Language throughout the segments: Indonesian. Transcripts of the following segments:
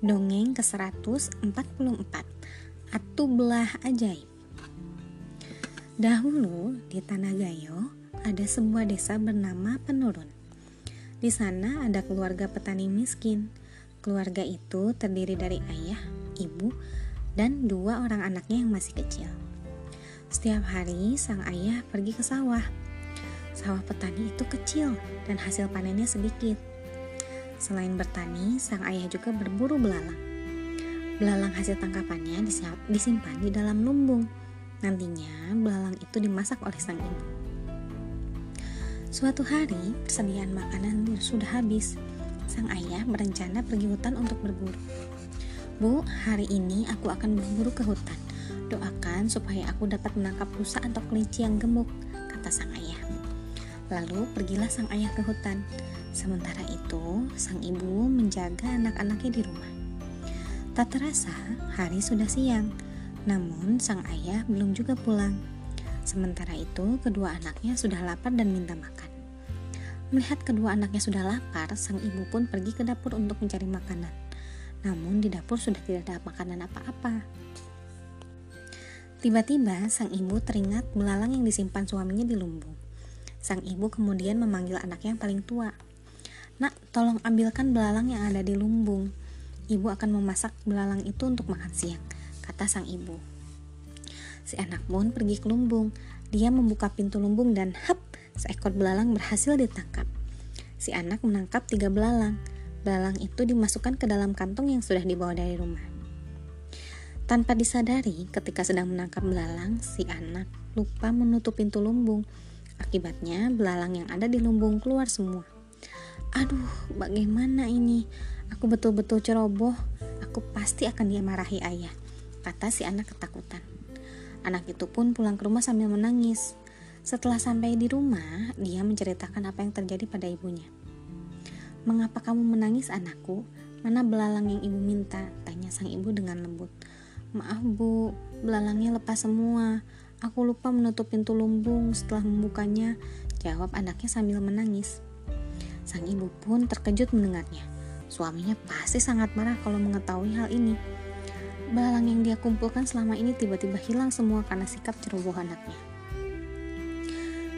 Dongeng ke-144 Atu Belah Ajaib Dahulu di Tanah Gayo ada sebuah desa bernama Penurun. Di sana ada keluarga petani miskin. Keluarga itu terdiri dari ayah, ibu, dan dua orang anaknya yang masih kecil. Setiap hari sang ayah pergi ke sawah. Sawah petani itu kecil dan hasil panennya sedikit Selain bertani, sang ayah juga berburu belalang. Belalang hasil tangkapannya disimpan di dalam lumbung. Nantinya, belalang itu dimasak oleh sang ibu. Suatu hari, persediaan makanan sudah habis. Sang ayah berencana pergi hutan untuk berburu. Bu, hari ini aku akan berburu ke hutan. Doakan supaya aku dapat menangkap rusa atau kelinci yang gemuk, kata sang ayah. Lalu pergilah sang ayah ke hutan. Sementara itu, sang ibu menjaga anak-anaknya di rumah. Tak terasa, hari sudah siang. Namun, sang ayah belum juga pulang. Sementara itu, kedua anaknya sudah lapar dan minta makan. Melihat kedua anaknya sudah lapar, sang ibu pun pergi ke dapur untuk mencari makanan. Namun, di dapur sudah tidak ada makanan apa-apa. Tiba-tiba, sang ibu teringat belalang yang disimpan suaminya di lumbung. Sang ibu kemudian memanggil anaknya yang paling tua, Nak, tolong ambilkan belalang yang ada di lumbung. Ibu akan memasak belalang itu untuk makan siang, kata sang ibu. Si anak pun pergi ke lumbung. Dia membuka pintu lumbung dan hap, seekor belalang berhasil ditangkap. Si anak menangkap tiga belalang. Belalang itu dimasukkan ke dalam kantong yang sudah dibawa dari rumah. Tanpa disadari, ketika sedang menangkap belalang, si anak lupa menutup pintu lumbung. Akibatnya, belalang yang ada di lumbung keluar semua. Aduh, bagaimana ini? Aku betul-betul ceroboh. Aku pasti akan dimarahi ayah, kata si anak ketakutan. Anak itu pun pulang ke rumah sambil menangis. Setelah sampai di rumah, dia menceritakan apa yang terjadi pada ibunya. Mengapa kamu menangis anakku? Mana belalang yang ibu minta? Tanya sang ibu dengan lembut. Maaf bu, belalangnya lepas semua. Aku lupa menutup pintu lumbung setelah membukanya, jawab anaknya sambil menangis. Sang ibu pun terkejut mendengarnya. Suaminya pasti sangat marah kalau mengetahui hal ini. Belalang yang dia kumpulkan selama ini tiba-tiba hilang semua karena sikap ceroboh anaknya.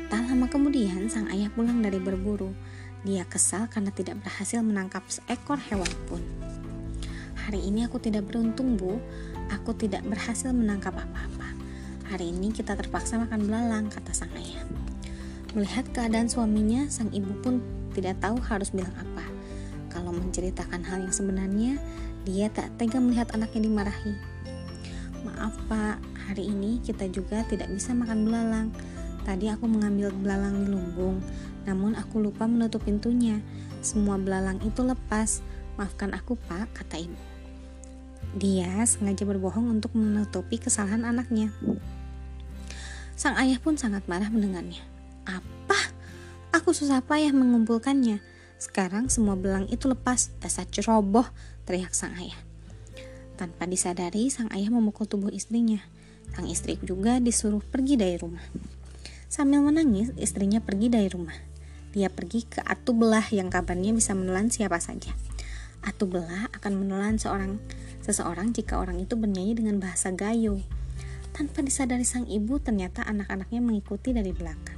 Tak lama kemudian, sang ayah pulang dari berburu. Dia kesal karena tidak berhasil menangkap seekor hewan pun. Hari ini aku tidak beruntung, Bu. Aku tidak berhasil menangkap apa-apa. Hari ini kita terpaksa makan belalang, kata sang ayah. Melihat keadaan suaminya, sang ibu pun tidak tahu harus bilang apa. Kalau menceritakan hal yang sebenarnya, dia tak tega melihat anaknya dimarahi. Maaf pak, hari ini kita juga tidak bisa makan belalang. Tadi aku mengambil belalang di lumbung, namun aku lupa menutup pintunya. Semua belalang itu lepas. Maafkan aku pak, kata ibu. Dia sengaja berbohong untuk menutupi kesalahan anaknya. Sang ayah pun sangat marah mendengarnya. Apa? Aku susah payah mengumpulkannya. Sekarang semua belang itu lepas, dasar ceroboh, teriak sang ayah. Tanpa disadari, sang ayah memukul tubuh istrinya. Sang istri juga disuruh pergi dari rumah. Sambil menangis, istrinya pergi dari rumah. Dia pergi ke Atu Belah yang kabarnya bisa menelan siapa saja. Atu Belah akan menelan seorang seseorang jika orang itu bernyanyi dengan bahasa Gayo. Tanpa disadari sang ibu, ternyata anak-anaknya mengikuti dari belakang.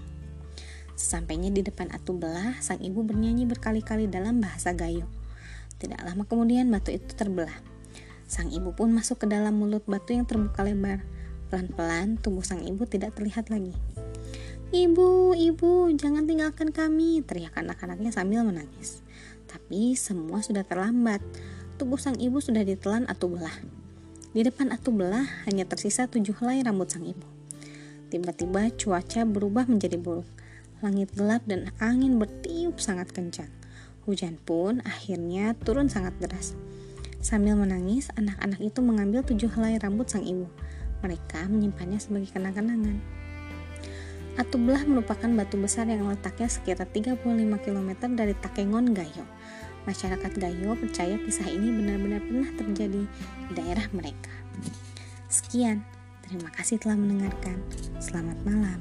Sesampainya di depan Atu Belah, sang ibu bernyanyi berkali-kali dalam bahasa Gayo. Tidak lama kemudian batu itu terbelah. Sang ibu pun masuk ke dalam mulut batu yang terbuka lebar. Pelan-pelan tubuh sang ibu tidak terlihat lagi. Ibu, ibu, jangan tinggalkan kami, teriak anak-anaknya sambil menangis. Tapi semua sudah terlambat. Tubuh sang ibu sudah ditelan Atu Belah. Di depan Atu Belah hanya tersisa tujuh helai rambut sang ibu. Tiba-tiba cuaca berubah menjadi buruk langit gelap dan angin bertiup sangat kencang. Hujan pun akhirnya turun sangat deras. Sambil menangis, anak-anak itu mengambil tujuh helai rambut sang ibu. Mereka menyimpannya sebagai kenang-kenangan. Atublah merupakan batu besar yang letaknya sekitar 35 km dari Takengon Gayo. Masyarakat Gayo percaya kisah ini benar-benar pernah terjadi di daerah mereka. Sekian, terima kasih telah mendengarkan. Selamat malam.